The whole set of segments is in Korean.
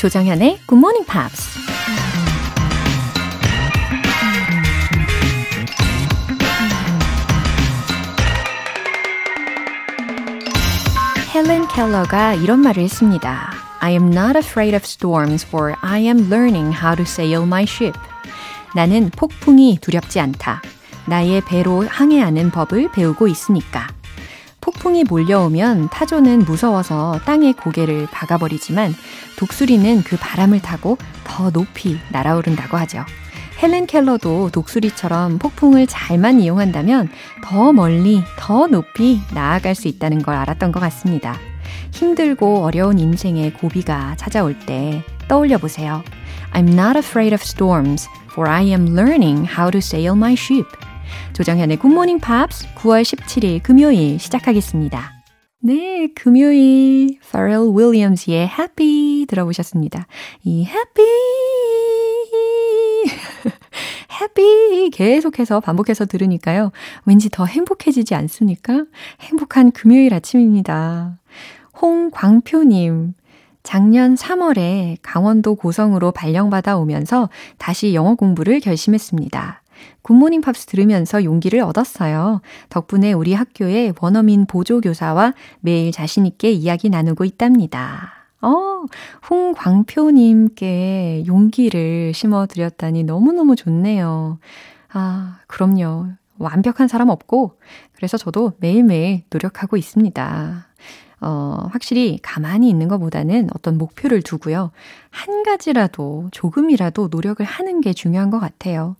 조정현의 Good Morning Pops. 헬렌 켈러가 이런 말을 했습니다. I am not afraid of storms for I am learning how to sail my ship. 나는 폭풍이 두렵지 않다. 나의 배로 항해하는 법을 배우고 있으니까. 폭풍이 몰려오면 타조는 무서워서 땅에 고개를 박아버리지만 독수리는 그 바람을 타고 더 높이 날아오른다고 하죠. 헬렌 켈러도 독수리처럼 폭풍을 잘만 이용한다면 더 멀리, 더 높이 나아갈 수 있다는 걸 알았던 것 같습니다. 힘들고 어려운 인생의 고비가 찾아올 때 떠올려 보세요. I'm not afraid of storms, for I am learning how to sail my ship. 조정현의 굿모닝 팝스 9월 17일 금요일 시작하겠습니다. 네, 금요일 Pharrell Williams의 Happy 들어보셨습니다. 이 Happy Happy 계속해서 반복해서 들으니까요. 왠지 더 행복해지지 않습니까? 행복한 금요일 아침입니다. 홍광표님, 작년 3월에 강원도 고성으로 발령받아 오면서 다시 영어 공부를 결심했습니다. 굿모닝 팝스 들으면서 용기를 얻었어요. 덕분에 우리 학교의 원어민 보조교사와 매일 자신있게 이야기 나누고 있답니다. 어, 홍광표님께 용기를 심어드렸다니 너무너무 좋네요. 아, 그럼요. 완벽한 사람 없고, 그래서 저도 매일매일 노력하고 있습니다. 어, 확실히 가만히 있는 것보다는 어떤 목표를 두고요. 한 가지라도, 조금이라도 노력을 하는 게 중요한 것 같아요.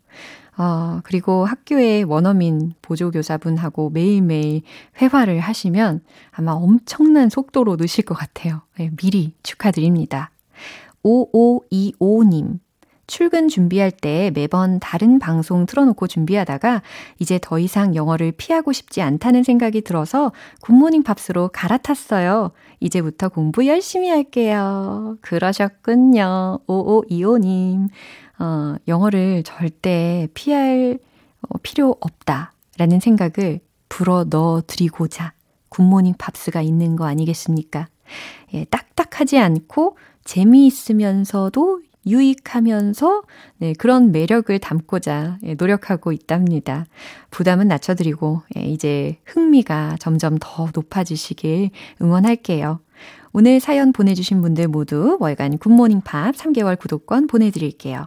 어, 그리고 학교의 원어민 보조교사분하고 매일매일 회화를 하시면 아마 엄청난 속도로 느실 것 같아요. 네, 미리 축하드립니다. 5525님. 출근 준비할 때 매번 다른 방송 틀어놓고 준비하다가 이제 더 이상 영어를 피하고 싶지 않다는 생각이 들어서 굿모닝 팝스로 갈아탔어요. 이제부터 공부 열심히 할게요. 그러셨군요. 5525님. 어, 영어를 절대 피할 어, 필요 없다라는 생각을 불어 넣어 드리고자 굿모닝 팝스가 있는 거 아니겠습니까? 예, 딱딱하지 않고 재미있으면서도 유익하면서 네, 그런 매력을 담고자 예, 노력하고 있답니다. 부담은 낮춰드리고 예, 이제 흥미가 점점 더 높아지시길 응원할게요. 오늘 사연 보내주신 분들 모두 월간 굿모닝 팝스 3개월 구독권 보내드릴게요.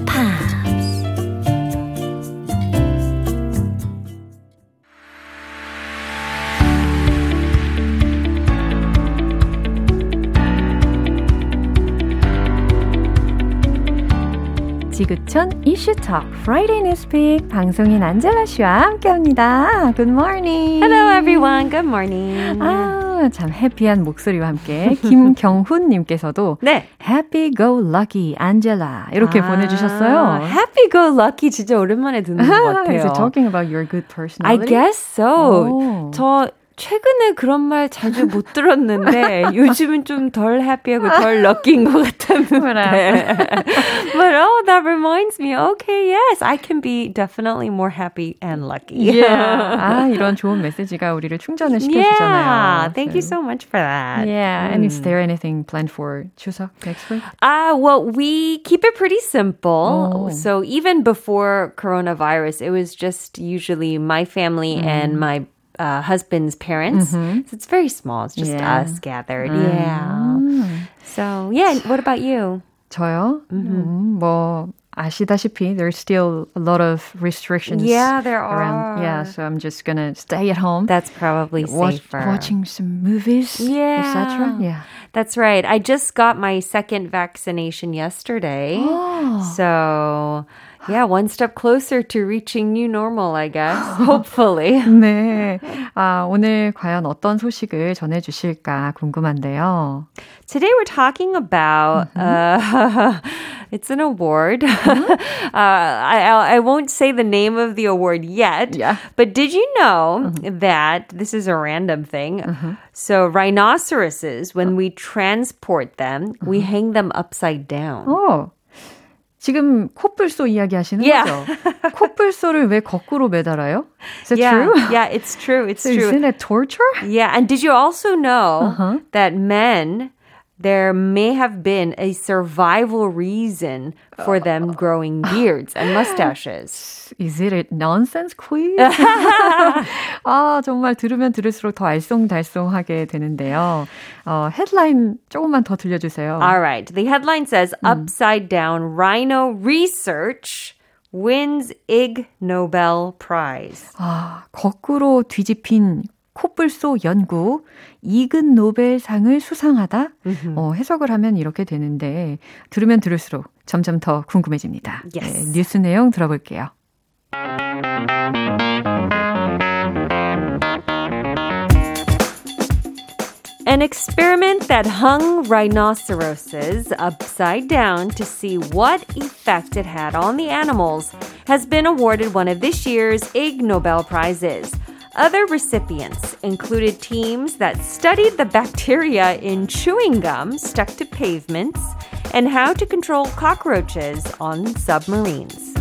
지구촌 이슈톡 Friday Newspeak 방송인 안젤라 씨와 함께합니다. Good morning. Hello everyone. Good morning. 아, 참 해피한 목소리와 함께 김경훈 님께서도 네. Happy Go Lucky Angela 이렇게 아, 보내 주셨어요. Happy Go Lucky 진짜 오랜만에 듣는 것 같아요. Is it talking about your good personality? I guess so. Oh. 저 최근에 그런 말 자주 못 들었는데 요즘은 좀 덜 해피하고 덜 럭키인 것 같았는데. But oh, that reminds me. Okay, yes, I can be definitely more happy and lucky. Yeah. 아, 이런 좋은 메시지가 우리를 충전을 시켜주잖아요. Yeah, thank you so much for that. Yeah, mm. and is there anything planned for Chuseok next week? Ah, uh, well, we keep it pretty simple. Oh. So even before coronavirus, it was just usually my family mm. and my uh, husband's parents. Mm-hmm. So it's very small. It's just yeah. us gathered. Mm. Yeah. So yeah. What about you? 저요? Mm-hmm. 음, 뭐 아시다시피 there's still a lot of restrictions. Yeah, there around. are. Yeah, so I'm just gonna stay at home. That's probably watch, safer. Watching some movies, yeah. etc. Yeah. That's right. I just got my second vaccination yesterday. Oh. So yeah, one step closer to reaching new normal, I guess. Hopefully. 네. 아, 오늘 과연 어떤 소식을 전해 주실까 궁금한데요. Today we're talking about uh, it's an award. uh, I I won't say the name of the award yet. Yeah. But did you know that this is a random thing? So rhinoceroses, when we transport them, we hang them upside down. 어. 지금 코뿔소 이야기 하시는 Yeah. 거죠? 코뿔소를 왜 거꾸로 매달아요? Is that yeah, true? yeah, it's true. It's So true. Isn't it torture? Yeah, and did you also know Uh-huh. that men there may have been a survival reason for them growing beards and mustaches. Is it a nonsense quiz? 아, 정말 들으면 들을수록 더 알쏭달쏭하게 되는데요. 어, 헤드라인 조금만 더 들려주세요. All right. The headline says upside down rhino research wins Ig Nobel Prize. 아, 거꾸로 뒤집힌 코뿔소 연구 이근 노벨상을 수상하다. 어, 해석을 하면 이렇게 되는데 들으면 들을수록 점점 더 궁금해집니다. Yes. 네, 뉴스 내용 들어볼게요. An experiment that hung rhinoceroses upside down to see what effect it had on the animals has been awarded one of this year's Ig Nobel Prizes. Other recipients included teams that studied the bacteria in chewing gum stuck to pavements and how to control cockroaches on submarines.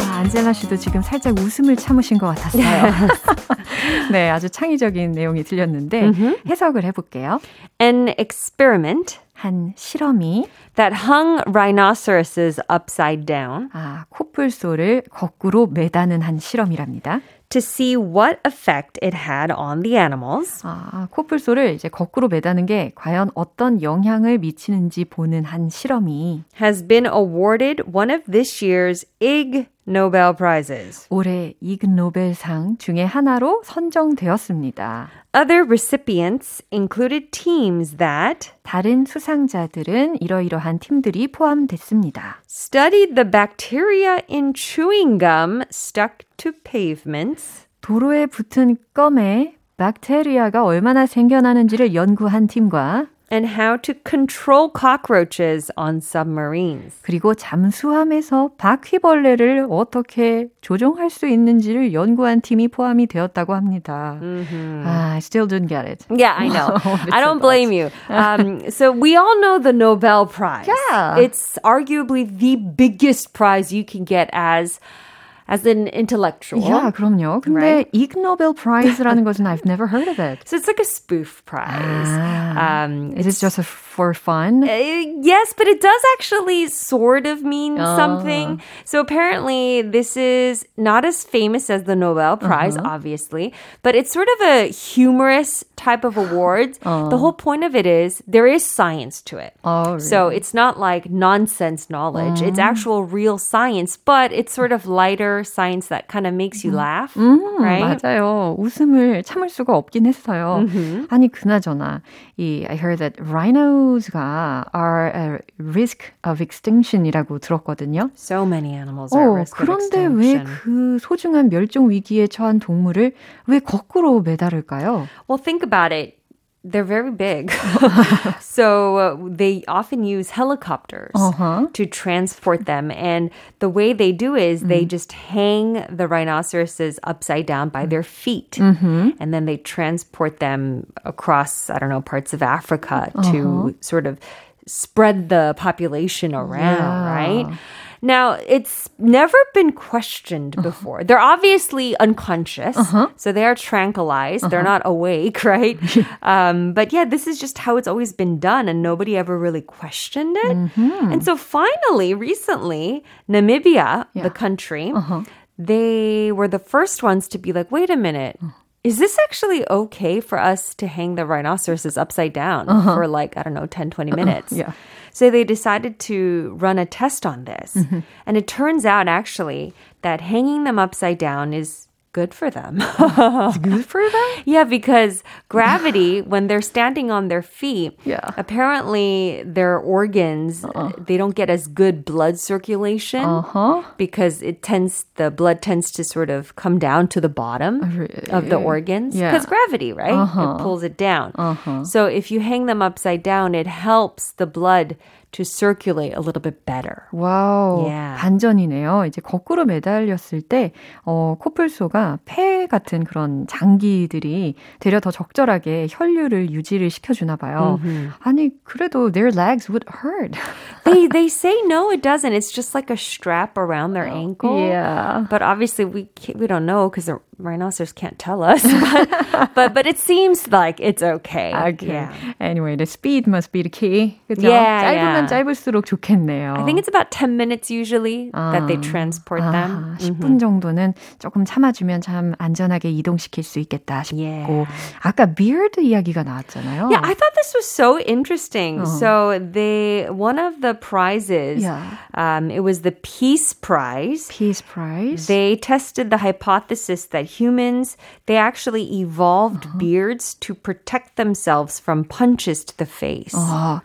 아, 안젤라 씨도 지금 살짝 웃음을 참으신 것 같았어요. 네, 아주 창의적인 내용이 들렸는데 해석을 해볼게요. An experiment 한 실험이 that hung rhinoceroses upside down 아, 코뿔소를 거꾸로 매다는 한 실험이랍니다. to see what effect it had on the animals. 아, 코뿔소를 이제 거꾸로 매다는 게 과연 어떤 영향을 미치는지 보는 한 실험이 has been awarded one of this year's Ig Nobel Prizes. 올해 이그 노벨상 중에 하나로 선정되었습니다. Other recipients included teams that 다른 수상자들은 이러이러한 팀들이 포함됐습니다. studied the bacteria in chewing gum stuck to pavements 도로에 붙은 껌에 박테리아가 얼마나 생겨나는지를 연구한 팀과 and how to control cockroaches on submarines. 그리고 잠수함에서 바퀴벌레를 어떻게 조종할 수 있는지를 연구한 팀이 포함이 되었다고 합니다. 아, I still didn't get it. Yeah, I know. Bits I don't and blame you. Um, so we all know the Nobel Prize. Yeah. It's arguably the biggest prize you can get as as an intellectual. 야, 그럼요. 근데 Right. ig Nobel Prize라는 것은 I've never heard of it. So it's like a spoof prize. Ah. Um, Is it just a, for fun? Uh, yes, but it does actually sort of mean Oh. something. So apparently, this is not as famous as the Nobel Prize, obviously, but it's sort of a humorous type of award. The whole point of it is there is science to it. Oh, So it's not like nonsense knowledge. It's actual real science, but it's sort of lighter science that kind of makes you laugh, right? 맞아요. 웃음을 참을 수가 없긴 했어요. 아니 그나저나 이 I heard that rhinos가 are a risk of extinction이라고 들었거든요. So many animals are at 어, risk of 그런데 왜. 그 소중한 멸종 위기에 처한 동물을 왜 거꾸로 매달을까요? Well, think about it. They're very big. so uh, they often use helicopters Uh-huh. to transport them. And the way they do is they just hang the rhinoceroses upside down by their feet. And then they transport them across, I don't know, parts of Africa to sort of spread the population around, Yeah. right? Now, it's never been questioned uh-huh. before. They're obviously unconscious, uh-huh. so they are tranquilized. They're uh-huh. not awake, right? um, but yeah, this is just how it's always been done, and nobody ever really questioned it. Mm-hmm. And so finally, recently, Namibia, the country, they were the first ones to be like, wait a minute. Is this actually okay for us to hang the rhinoceroses upside down uh-huh. for like, I don't know, 10, 20 minutes? Uh-uh. Yeah. So they decided to run a test on this. Mm-hmm. And it turns out actually that hanging them upside down is good for them. it's good for them? Yeah, because gravity, when they're standing on their feet, yeah. apparently their organs, uh-uh. they don't get as good blood circulation uh-huh. because it tends, the blood tends to sort of come down to the bottom really? of the organs. Because yeah. gravity, right? Uh-huh. It pulls it down. Uh-huh. So if you hang them upside down, it helps the blood to circulate a little bit better. 와우. Yeah. 반전이네요. 이제 거꾸로 매달렸을 때, 어, 코뿔소가 폐 같은 그런 장기들이 되려 더 적절하게 혈류를 유지를 시켜주나 봐요. Mm-hmm. 아니, 그래도 their legs would hurt. they, they say no, it doesn't. It's just like a strap around their ankle. Yeah. But obviously we, we don't know because the rhinoceros can't tell us. But, but, but it seems like it's okay. Okay. Yeah. Anyway, the speed must be the key. 그죠? Yeah, 짧으면 yeah. 짧을수록 좋겠네요. I think it's about 10 minutes usually 아, that they transport 아, them. 10분 정도는 조금 참아주면 참 안전하게 이동시킬 수 있겠다 싶고 Yeah. 아까 beard 이야기가 나왔잖아요. Yeah, I thought this was so interesting. So they one of the prizes, Yeah. um, it was the Peace Prize. Peace Prize. They tested the hypothesis that humans they actually evolved beards to protect themselves from punches to the face. 아,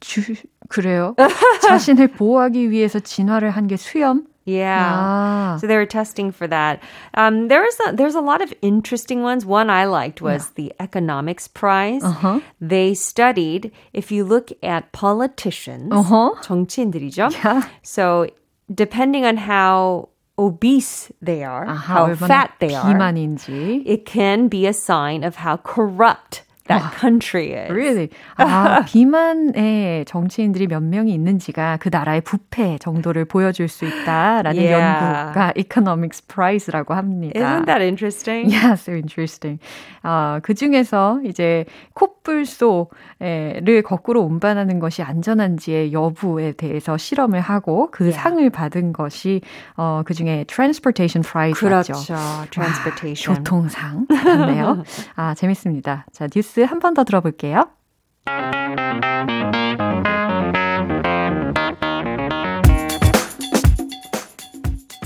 주, 그래요? 자신을 보호하기 위해서 진화를 한 게 수염? Yeah. 아. So they were testing for that. Um, there's a, there's a lot of interesting ones. One I liked was the economics prize. Uh-huh. They studied if you look at politicians, Uh-huh. 정치인들이죠. Yeah. So depending on how obese they are, 아하, how 얼마나 fat they are, 비만인지. it can be a sign of how corrupt that country is. Really? 아, 비만의 정치인들이 몇 명이 있는지가 그 나라의 부패 정도를 보여줄 수 있다라는 Yeah. 연구가 Economics Prize라고 합니다. Isn't that interesting? Yeah, so interesting. 아, 그 중에서 이제 콧불소를 거꾸로 운반하는 것이 안전한지의 여부에 대해서 실험을 하고 그 Yeah. 상을 받은 것이 어, 그 중에 Transportation Prize였죠. 그렇죠. Transportation. 교통상 같네요. 아, 재밌습니다. 자, 뉴스 한 번 더 들어볼게요.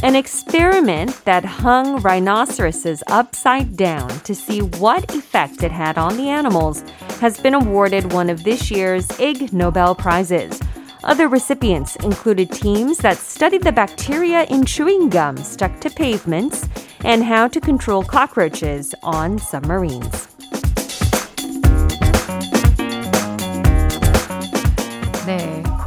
An experiment that hung rhinoceroses upside down to see what effect it had on the animals has been awarded one of this year's Ig Nobel Prizes. Other recipients included teams that studied the bacteria in chewing gum stuck to pavements and how to control cockroaches on submarines.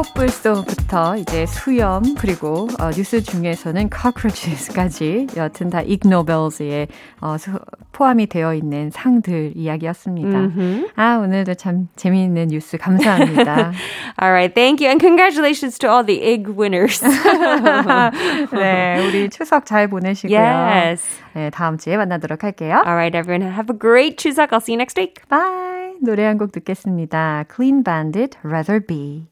콧불소부터 이제 수염 그리고 어, 뉴스 중에서는 cockroaches까지 여튼 다 ignobles에 어, 수, 포함이 되어 있는 상들 이야기였습니다. Mm-hmm. 아 오늘도 참 재미있는 뉴스 감사합니다. All right, thank you, and congratulations to all the Ig winners. 네, 우리 추석 잘 보내시고요. yes. 네, 다음 주에 만나도록 할게요. All right, everyone, have a great Chuseok. I'll see you next week. Bye. 노래 한 곡 듣겠습니다. Clean Bandit, Rather Be.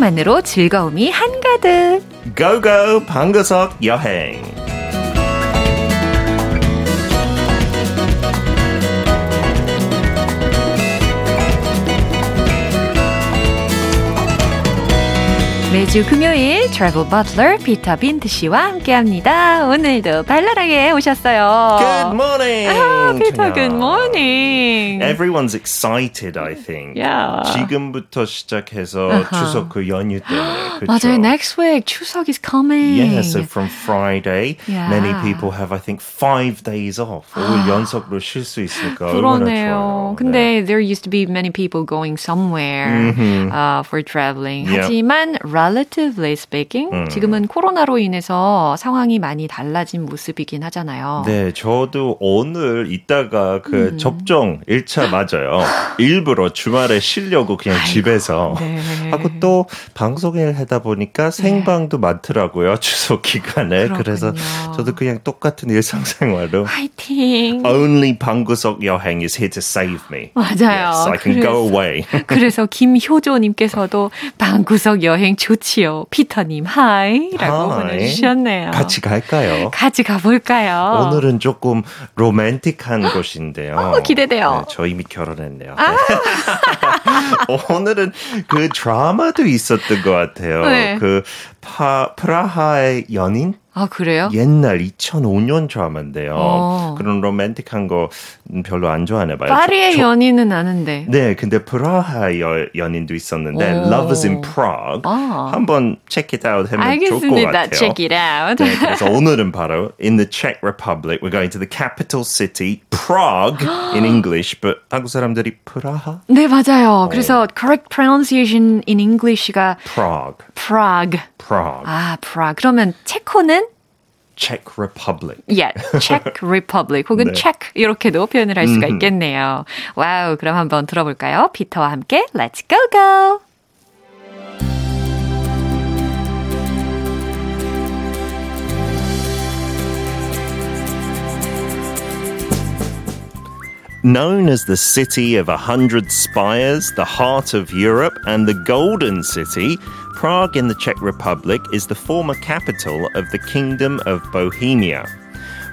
상상만으로 즐거움이 한가득. 고고 방구석 여행 매주 금요일 travel butler 피터 빈트 씨와 함께합니다. 오늘도 발랄하게 오셨어요. Good morning. 아, 피터, good morning. Everyone's excited, I think. Yeah. 지금부터 시작해서 uh-huh. 추석 그 연휴 때문에. 그렇죠? 맞아요. Next week 추석 is coming. Yeah, so from Friday, yeah. many people have, I think, five days off. 오늘 연속으로 쉴 수 있으니까 그러네요. 근데 네. there used to be many people going somewhere mm-hmm. uh, for traveling. Yep. 하지만 relatively speaking, 음. 지금은 코로나로 인해서 상황이 많이 달라진 모습이긴 하잖아요. 네, 저도 오늘 이따가 그 음. 접종 1차 맞아요. 일부러 주말에 쉬려고 그냥 아이고, 집에서 네. 하고 또 방송을 하다 보니까 생방도 네. 많더라고요. 추석 기간에. 그렇군요. 그래서 저도 그냥 똑같은 일상생활로 화이팅. Only 방구석 여행 is here to save me. 맞아요. Yes, I can 그래서, go away. 그래서 김효조 님께서도 방구석 여행 좋지요. 피터님, 하이. 라고 보내주셨네요. 같이 갈까요? 같이 가볼까요? 오늘은 조금 로맨틱한 곳인데요. 어, 기대돼요. 네, 저 이미 결혼했네요. 아~ 네. 오늘은 그 드라마도 있었던 것 같아요. 네. 그 파, 프라하의 연인? 아, 그래요? 옛날 2005년 드라마인데요. 어. 그런 로맨틱한 거 별로 안 좋아하나 봐요. 파리의 저, 연인은 아는데. 네, 근데 프라하 여, 연인도 있었는데 오. Love is in Prague. 아. 한번 check it out 하면 알겠습니다. 좋을 것 같아요. check it out. 네, 그래서 오늘은 바로 in the Czech Republic. We're going to the capital city, Prague in English, but 한국 사람들이 프라하? 네, 맞아요. 어. 그래서 correct pronunciation in English가 Prague. Prague. Prague. 아, Prague. 그러면 체코는 Czech Republic. Yeah, Czech Republic 혹은 네. Czech 이렇게도 표현을 할 수가 있겠네요. 와우, 그럼 한번 들어볼까요? 피터와 함께 Let's go go. Known as the City of a Hundred Spires, the heart of Europe, and the Golden City, Prague in the Czech Republic is the former capital of the Kingdom of Bohemia.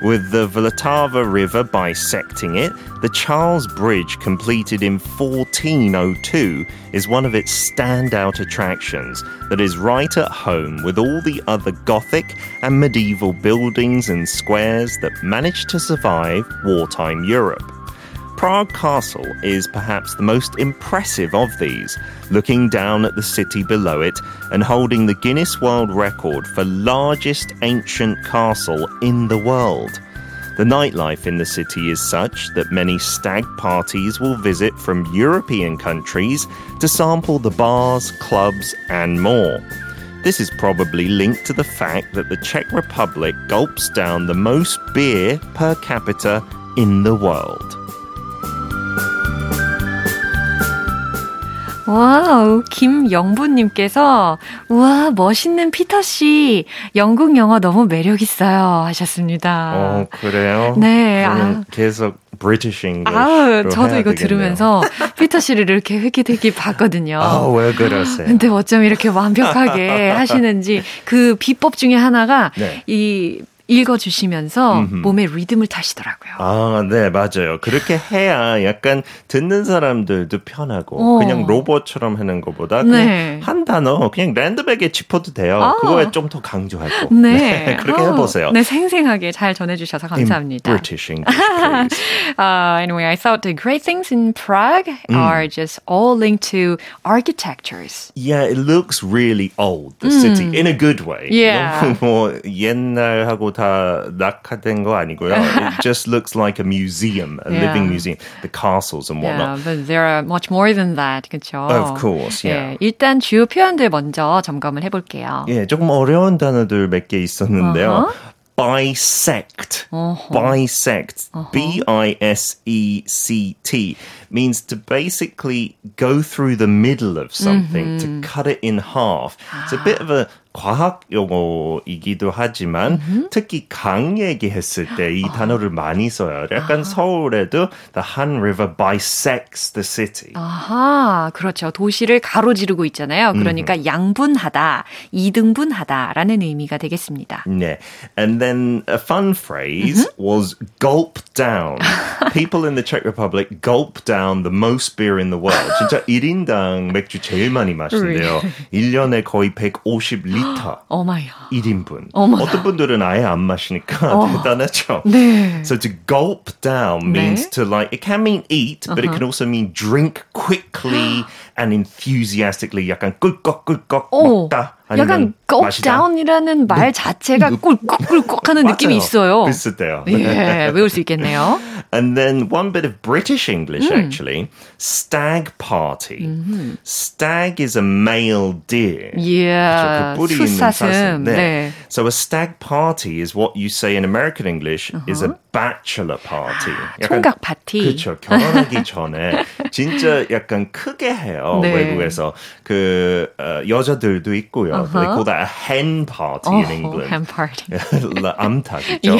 With the Vltava River bisecting it, the Charles Bridge, completed in 1402, is one of its standout attractions that is right at home with all the other Gothic and medieval buildings and squares that managed to survive wartime Europe. Prague Castle is perhaps the most impressive of these, looking down at the city below it and holding the Guinness World Record for largest ancient castle in the world. The nightlife in the city is such that many stag parties will visit from European countries to sample the bars, clubs, and more. This is probably linked to the fact that the Czech Republic gulps down the most beer per capita in the world. 와우, 김영부님께서, 우와, 멋있는 피터씨, 영국 영어 너무 매력있어요. 하셨습니다. 어, 그래요? 네. 아, 계속 British English. 아, 저도 이거 되겠네요. 들으면서 피터 씨를 이렇게 획기되기 봤거든요. 아, 왜 그러세요? 근데 어쩜 이렇게 완벽하게 하시는지 그 비법 중에 하나가 네. 이 읽어주시면서 음흠. 몸에 리듬을 타시더라고요. 아, 네, 맞아요. 그렇게 해야 약간 듣는 사람들도 편하고 어. 그냥 로봇처럼 하는 것보다 네. 한 단어 그냥 랜드백에 짚어도 돼요. 아. 그거에 좀 더 강조하고. 네. 네 그렇게 어. 해보세요. 네, 생생하게 잘 전해주셔서 감사합니다. In British English, please. uh, anyway, I thought the great things in Prague mm. are just all linked to architectures. Yeah, it looks really old, the mm. city, in a good way. Yeah. 너무 뭐 옛날하고 다 낙하된 거 아니고요. It just looks like a museum, a yeah. living museum, the castles and whatnot. Yeah, but there are much more than that, 그렇죠? Of course, yeah. 예, 일단 주요 표현들 먼저 점검을 해볼게요. 예, 조금 어려운 단어들 몇 개 있었는데요. Uh-huh. bisect. Uh-huh. Bisect. Uh-huh. B I S E C T means to basically go through the middle of something, mm-hmm. to cut it in half. It's a bit of a 과학 용어이기도 하지만 mm-hmm. 특히 강 얘기했을 때 이 단어를 많이 써요. 약간 서울에도 the Han River bisects the city. 아하, 그렇죠. 도시를 가로지르고 있잖아요. 그러니까 mm-hmm. 양분하다, 이등분하다라는 의미가 되겠습니다. 네. And then a fun phrase mm-hmm. was gulp down. People in the Czech Republic gulp down the most beer in the world. 진짜 1인당 맥주 제일 많이 마신대요. 1년에 거의 150리터 리터. 어마야. 1인분. 어머나. 어떤 분들은 아예 안 마시니까 어. 대단하죠. 네. So to gulp down means 네. to like it can mean eat, but uh-huh. it can also mean drink quickly and enthusiastically 약간 꿀꺽꿀꺽 먹다. 약간 down이라는 말 자체가 꿀꺽꿀꺽 하는 느낌이 있어요. 비슷해요. 예, 외울 수 있겠네요. And then one bit of British English 음. actually, stag party. 음흠. Stag is a male deer. Yeah. 그 뿌리 있는 사슴. 네. 네. So a stag party is what you say in American English uh-huh. is a bachelor party. 약간, 총각 파티. 그렇죠. 결혼하기 전에 진짜 약간 크게 해요. 네. 외국에서 그 어, 여자들도 있고요. Uh-huh. They call uh-huh. that a hen party oh, in England. Hen party. La yeah.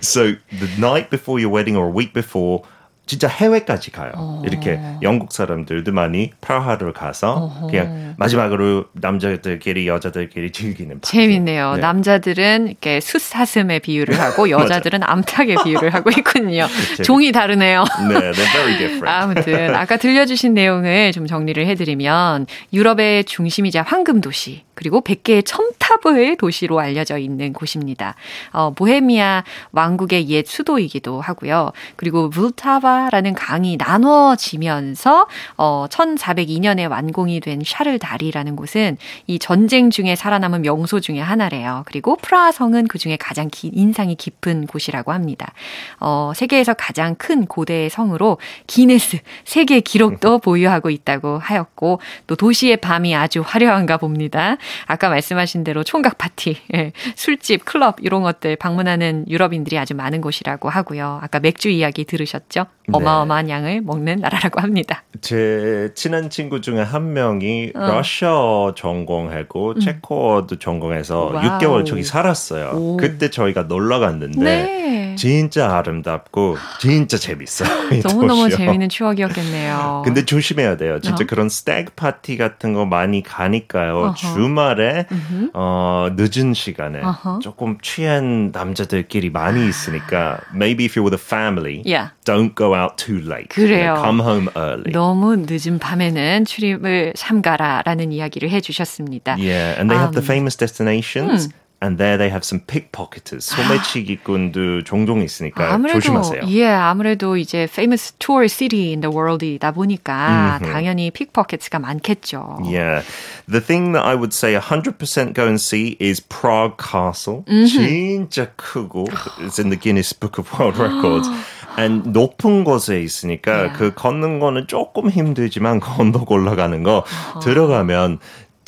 So the night before your wedding or a week before, 진짜 해외까지 가요. 어. 이렇게 영국 사람들도 많이 프라하를 가서 어허. 그냥 마지막으로 남자들끼리 여자들끼리 즐기는 파티. 재밌네요. 네. 남자들은 이렇게 숫사슴의 비유를 하고 여자들은 암탉의 비유를 하고 있군요. 종이 다르네요. 네, they're very different. 아무튼 아까 들려주신 내용을 좀 정리를 해드리면 유럽의 중심이자 황금 도시 그리고 100개의 첨탑의 도시로 알려져 있는 곳입니다. 어, 보헤미아 왕국의 옛 수도이기도 하고요. 그리고 불타바 라는 강이 나눠지면서 어, 1402년에 완공이 된 샤를 다리라는 곳은 이 전쟁 중에 살아남은 명소 중에 하나래요. 그리고 프라하 성은 그 중에 가장 기, 인상이 깊은 곳이라고 합니다. 어, 세계에서 가장 큰 고대 성으로 기네스 세계 기록도 보유하고 있다고 하였고 또 도시의 밤이 아주 화려한가 봅니다. 아까 말씀하신 대로 총각 파티, 예, 술집, 클럽 이런 것들 방문하는 유럽인들이 아주 많은 곳이라고 하고요. 아까 맥주 이야기 들으셨죠? 네. 어마어마한 양을 먹는 나라라고 합니다. 제 친한 친구 중에 한 명이 어. 러시아 전공하고 음. 체코어도 전공해서 와우. 6개월 저기 살았어요. 오. 그때 저희가 놀러 갔는데 네. 진짜 아름답고 진짜 재밌어요. 너무너무 재밌는 추억이었겠네요. 근데 조심해야 돼요. 진짜 어? 그런 스택 파티 같은 거 많이 가니까요. 어허. 주말에 어, 늦은 시간에 어허. 조금 취한 남자들끼리 많이 있으니까 maybe if you're with a family, yeah. don't go out too late. 그래요. Come home early. 너무 늦은 밤에는 출입을 삼가라라는 이야기를 해주셨습니다. Yeah, and they have the famous destinations. 음. And there they have some pickpocketers. 소매치기꾼도 종종 있으니까 아무래도, 조심하세요. 예, 아무래도 이제 famous tour city in the world이다 보니까 mm-hmm. 당연히 pickpockets가 많겠죠. Yeah. The thing that I would say 100% go and see is Prague Castle. Mm-hmm. 진짜 크고 it's in the Guinness Book of World Records. And 높은 곳에 있으니까 yeah. 그 걷는 거는 조금 힘들지만 건너 올라가는 거 uh-huh. 들어가면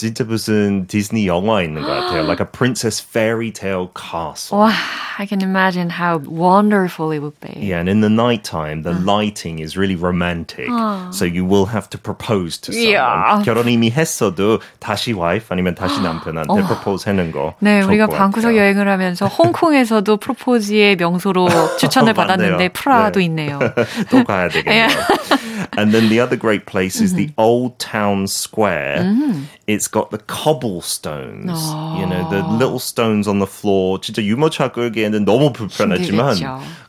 진짜 무슨 디즈니 영화 있는 것 같아요. Like a princess fairy tale castle. Wow, I can imagine how wonderful it would be. Yeah, and in the nighttime, the lighting is really romantic. So you will have to propose to someone. Yeah. 결혼 이미 했어도 다시 와이프 아니면 다시 남편한테 propose 하는 거. 네, 우리가 방구석 여행을 하면서 홍콩에서도 프로포즈의 명소로 추천을 받았는데 프라하도 네. 있네요. 또 가야 되겠네요. and then the other great place is the Old Town Square. Mm-hmm. It's got the cobblestones, oh. you know, the little stones on the floor. 진짜 유모차 끌기에는 너무 불편하지만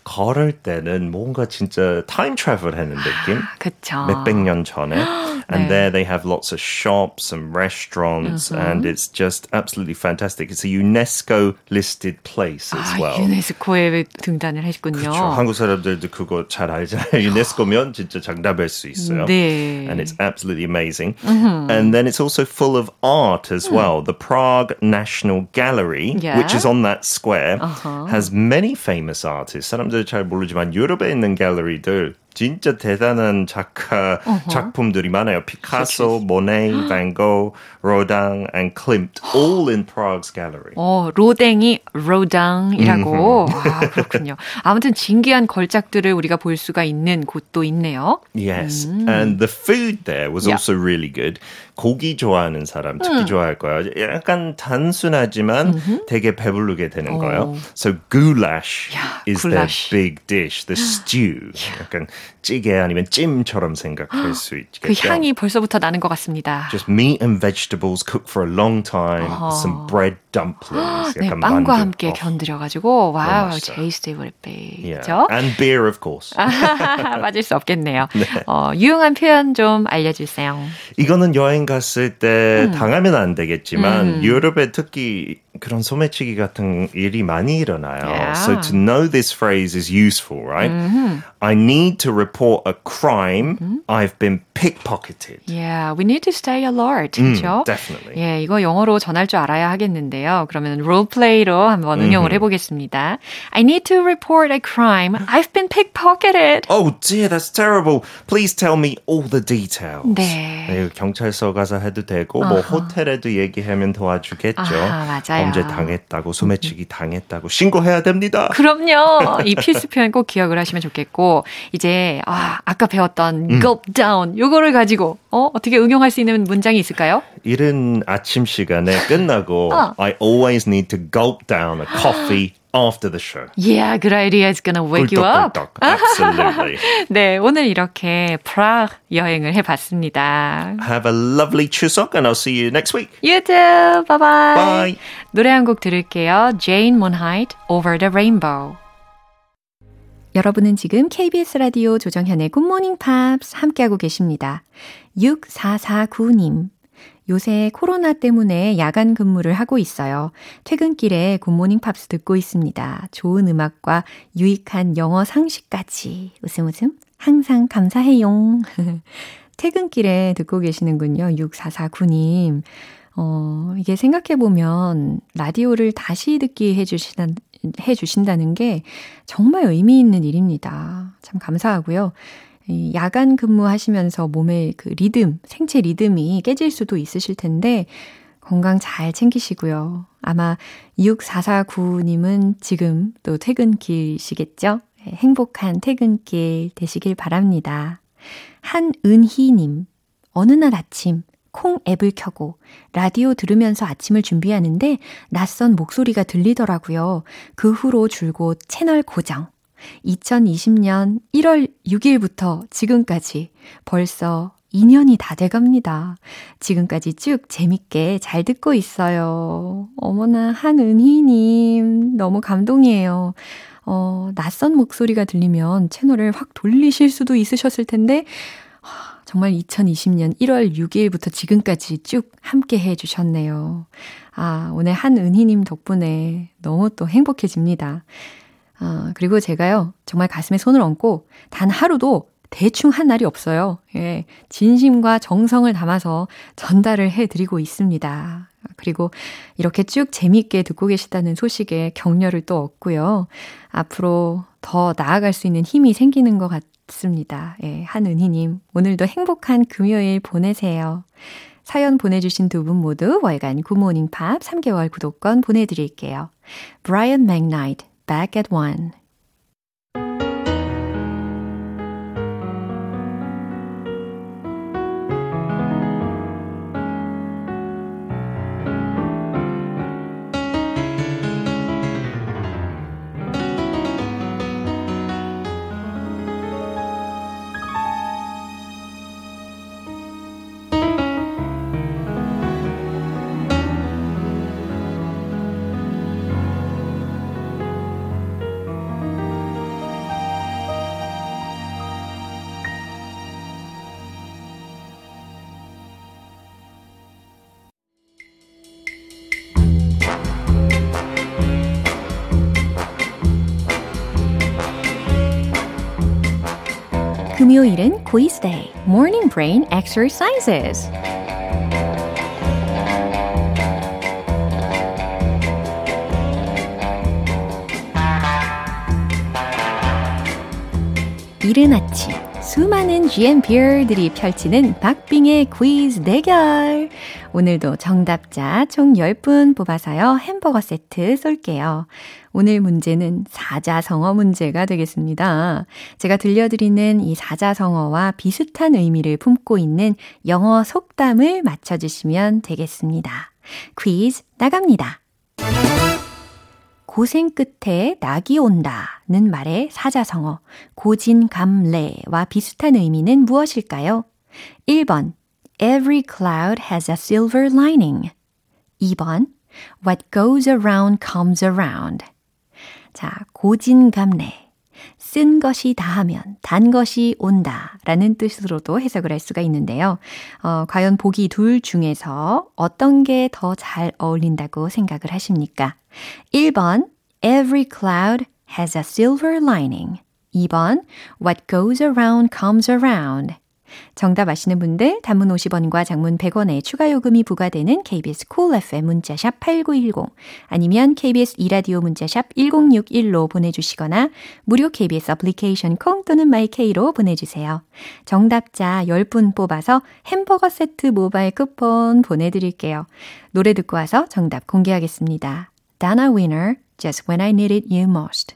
걸을 때는 뭔가 진짜 time travel 하는 느낌. 그쵸. 몇백 년 전에. And 네. there they have lots of shops and restaurants uh-huh. and it's just absolutely fantastic. It's a UNESCO listed place as 아, well. 유네스코에 등단을 했군요. 그렇죠. 한국 사람들도 그거 잘 알잖아요. 유네스코면 진짜 장담할 수 있어요. 네. And it's absolutely amazing. Uh-huh. And then it's also full of art as well. The Prague National Gallery, yeah. which is on that square, uh-huh. has many famous artists. 사람들 사람들 잘 모르지만 유럽에 있는 갤러리들 진짜 대단한 작가 uh-huh. 작품들이 많아요. 피카소, 모네, 반고, 로당, and Klimt, all in Prague's gallery. 어, 로댕이 로당이라고. 아, 그렇군요. 아무튼 진귀한 걸작들을 우리가 볼 수가 있는 곳도 있네요. Yes, 음. and the food there was yeah. also really good. 고기 좋아하는 사람 특히 음. 좋아할 거예요. 약간 단순하지만 음흠. 되게 배부르게 되는 오. 거예요. So goulash 야, is goulash. their big dish, the stew. 약간 찌개 아니면 찜처럼 생각할 수 있겠죠. 그 향이 벌써부터 나는 것 같습니다. Just meat and vegetables cooked for a long time. 어허. Some bread dumplings. 네, 빵과 만두. 함께 곁들여가지고 와우, 제이스 데이브레페이죠. And beer, of course. 빠질 수 없겠네요. 네. 어, 유용한 표현 좀 알려주세요. 이거는 여행 갔을 때 음. 당하면 안 되겠지만 음. 유럽에 특히 그런 소매치기 같은 일이 많이 일어나요. Yeah. So to know this phrase is useful, right? Mm-hmm. I need to report a crime. Mm-hmm. I've been pickpocketed. Yeah, we need to stay alert. 그렇죠? Mm, definitely. 예, 이거 영어로 전할 줄 알아야 하겠는데요. 그러면 롤플레이로 한번 응용을 mm-hmm. 해보겠습니다. I need to report a crime. I've been pickpocketed. Oh dear, that's terrible. Please tell me all the details. 네. 네 경찰서 가서 해도 되고 uh-huh. 뭐 호텔에도 얘기하면 도와주겠죠. 아, 맞아요. 범죄 당했다고 소매치기 당했다고 신고해야 됩니다. 그럼요. 이 필수 표현 꼭 기억을 하시면 좋겠고 이제 아, 아까 배웠던 음. gulp down 요거를 가지고 어, 어떻게 응용할 수 있는 문장이 있을까요? 이른 아침 시간에 끝나고 어. I always need to gulp down a coffee after the show. Yeah, good idea. It's gonna wake you up. Absolutely. 네, 오늘 이렇게 프라하 여행을 해봤습니다. Have a lovely 추석 and I'll see you next week. You too. Bye bye. Bye. 노래 한 곡 들을게요. Jane Monheit, Over the Rainbow. 여러분은 지금 KBS 라디오 조정현의 굿모닝 팝스 함께하고 계십니다. 6449님. 요새 코로나 때문에 야간 근무를 하고 있어요. 퇴근길에 굿모닝 팝스 듣고 있습니다. 좋은 음악과 유익한 영어 상식까지. 웃음 웃음. 항상 감사해용. 퇴근길에 듣고 계시는군요. 6449님. 어, 이게 생각해보면 라디오를 다시 듣기 해주시다, 해주신다는 게 정말 의미 있는 일입니다. 참 감사하고요. 야간 근무하시면서 몸의 그 리듬, 생체 리듬이 깨질 수도 있으실 텐데 건강 잘 챙기시고요. 아마 26449님은 지금 또 퇴근길이시겠죠? 네, 행복한 퇴근길 되시길 바랍니다. 한은희님, 어느 날 아침 콩 앱을 켜고 라디오 들으면서 아침을 준비하는데 낯선 목소리가 들리더라고요. 그 후로 줄곧 채널 고정. 2020년 1월 6일부터 지금까지 벌써 2년이 다 돼갑니다. 지금까지 쭉 재밌게 잘 듣고 있어요. 어머나, 한은희님, 너무 감동이에요. 어, 낯선 목소리가 들리면 채널을 확 돌리실 수도 있으셨을 텐데, 정말 2020년 1월 6일부터 지금까지 쭉 함께 해 주셨네요. 아, 오늘 한은희님 덕분에 너무 또 행복해집니다. 아, 그리고 제가요, 정말 가슴에 손을 얹고 단 하루도 대충 한 날이 없어요. 예, 진심과 정성을 담아서 전달을 해드리고 있습니다. 그리고 이렇게 쭉 재미있게 듣고 계시다는 소식에 격려를 또 얻고요. 앞으로 더 나아갈 수 있는 힘이 생기는 것 같습니다. 예, 한은희님, 오늘도 행복한 금요일 보내세요. 사연 보내주신 두 분 모두 월간 굿모닝 팝 3개월 구독권 보내드릴게요. Brian McKnight, back at one. 금요일은 quiz day, morning brain exercises. 이른 아침 수많은 GMPR들이 펼치는 박빙의 퀴즈 대결. 오늘도 정답자 총 10분 뽑아서요. 햄버거 세트 쏠게요. 오늘 문제는 사자성어 문제가 되겠습니다. 제가 들려드리는 이 사자성어와 비슷한 의미를 품고 있는 영어 속담을 맞춰주시면 되겠습니다. 퀴즈 나갑니다. 고생 끝에 낙이 온다는 말의 사자성어 고진감래와 비슷한 의미는 무엇일까요? 1번 Every cloud has a silver lining 2번 What goes around comes around 자, 고진감래 쓴 것이 다하면 단 것이 온다 라는 뜻으로도 해석을 할 수가 있는데요. 어, 과연 보기 둘 중에서 어떤 게 더 잘 어울린다고 생각을 하십니까? 1번 Every cloud has a silver lining. 2번 What goes around comes around. 정답 아시는 분들 단문 50원과 장문 100원의 추가 요금이 부과되는 KBS cool FM 문자샵 8910 아니면 KBS 이라디오 문자샵 1061로 보내주시거나 무료 KBS 애플리케이션 콩 또는 마이케이로 보내주세요. 정답자 10분 뽑아서 햄버거 세트 모바일 쿠폰 보내드릴게요. 노래 듣고 와서 정답 공개하겠습니다. Dana Winner, Just When I Needed You Most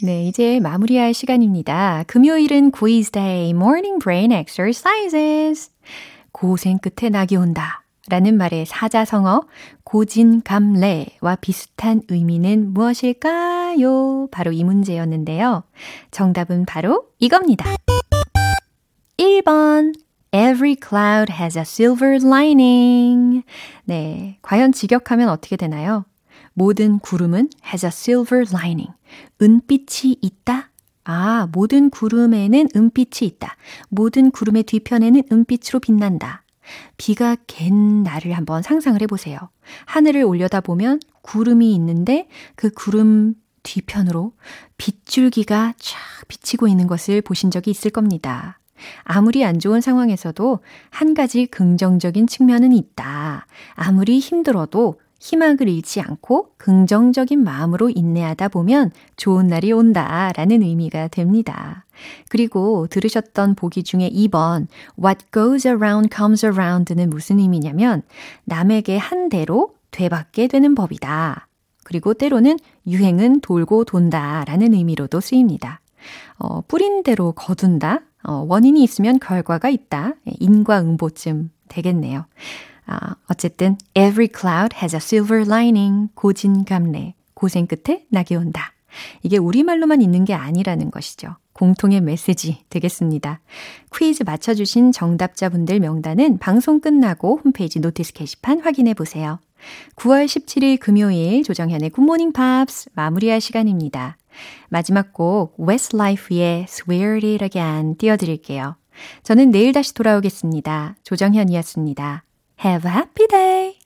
네, 이제 마무리할 시간입니다. 금요일은 quiz day, morning brain exercises. 고생 끝에 낙이 온다. 라는 말의 사자성어 고진감래와 비슷한 의미는 무엇일까요? 바로 이 문제였는데요. 정답은 바로 이겁니다. 1번 Every cloud has a silver lining. 네, 과연 직역하면 어떻게 되나요? 모든 구름은 has a silver lining. 은빛이 있다? 아, 모든 구름에는 은빛이 있다. 모든 구름의 뒤편에는 은빛으로 빛난다. 비가 갠 날을 한번 상상을 해보세요. 하늘을 올려다보면 구름이 있는데 그 구름 뒤편으로 빗줄기가 쫙 비치고 있는 것을 보신 적이 있을 겁니다. 아무리 안 좋은 상황에서도 한 가지 긍정적인 측면은 있다. 아무리 힘들어도 희망을 잃지 않고 긍정적인 마음으로 인내하다 보면 좋은 날이 온다 라는 의미가 됩니다. 그리고 들으셨던 보기 중에 2번 What goes around comes around는 무슨 의미냐면 남에게 한 대로 되받게 되는 법이다. 그리고 때로는 유행은 돌고 돈다 라는 의미로도 쓰입니다. 어, 뿌린 대로 거둔다. 어, 원인이 있으면 결과가 있다. 인과응보쯤 되겠네요. 아, 어쨌든 every cloud has a silver lining. 고진감래. 고생 끝에 낙이 온다. 이게 우리말로만 있는 게 아니라는 것이죠. 공통의 메시지 되겠습니다. 퀴즈 맞춰주신 정답자분들 명단은 방송 끝나고 홈페이지 notice 게시판 확인해 보세요. 9월 17일 금요일 조정현의 굿모닝 팝스 마무리할 시간입니다. 마지막 곡 Westlife의 Swear It Again 띄워드릴게요. 저는 내일 다시 돌아오겠습니다. 조정현이었습니다. Have a happy day!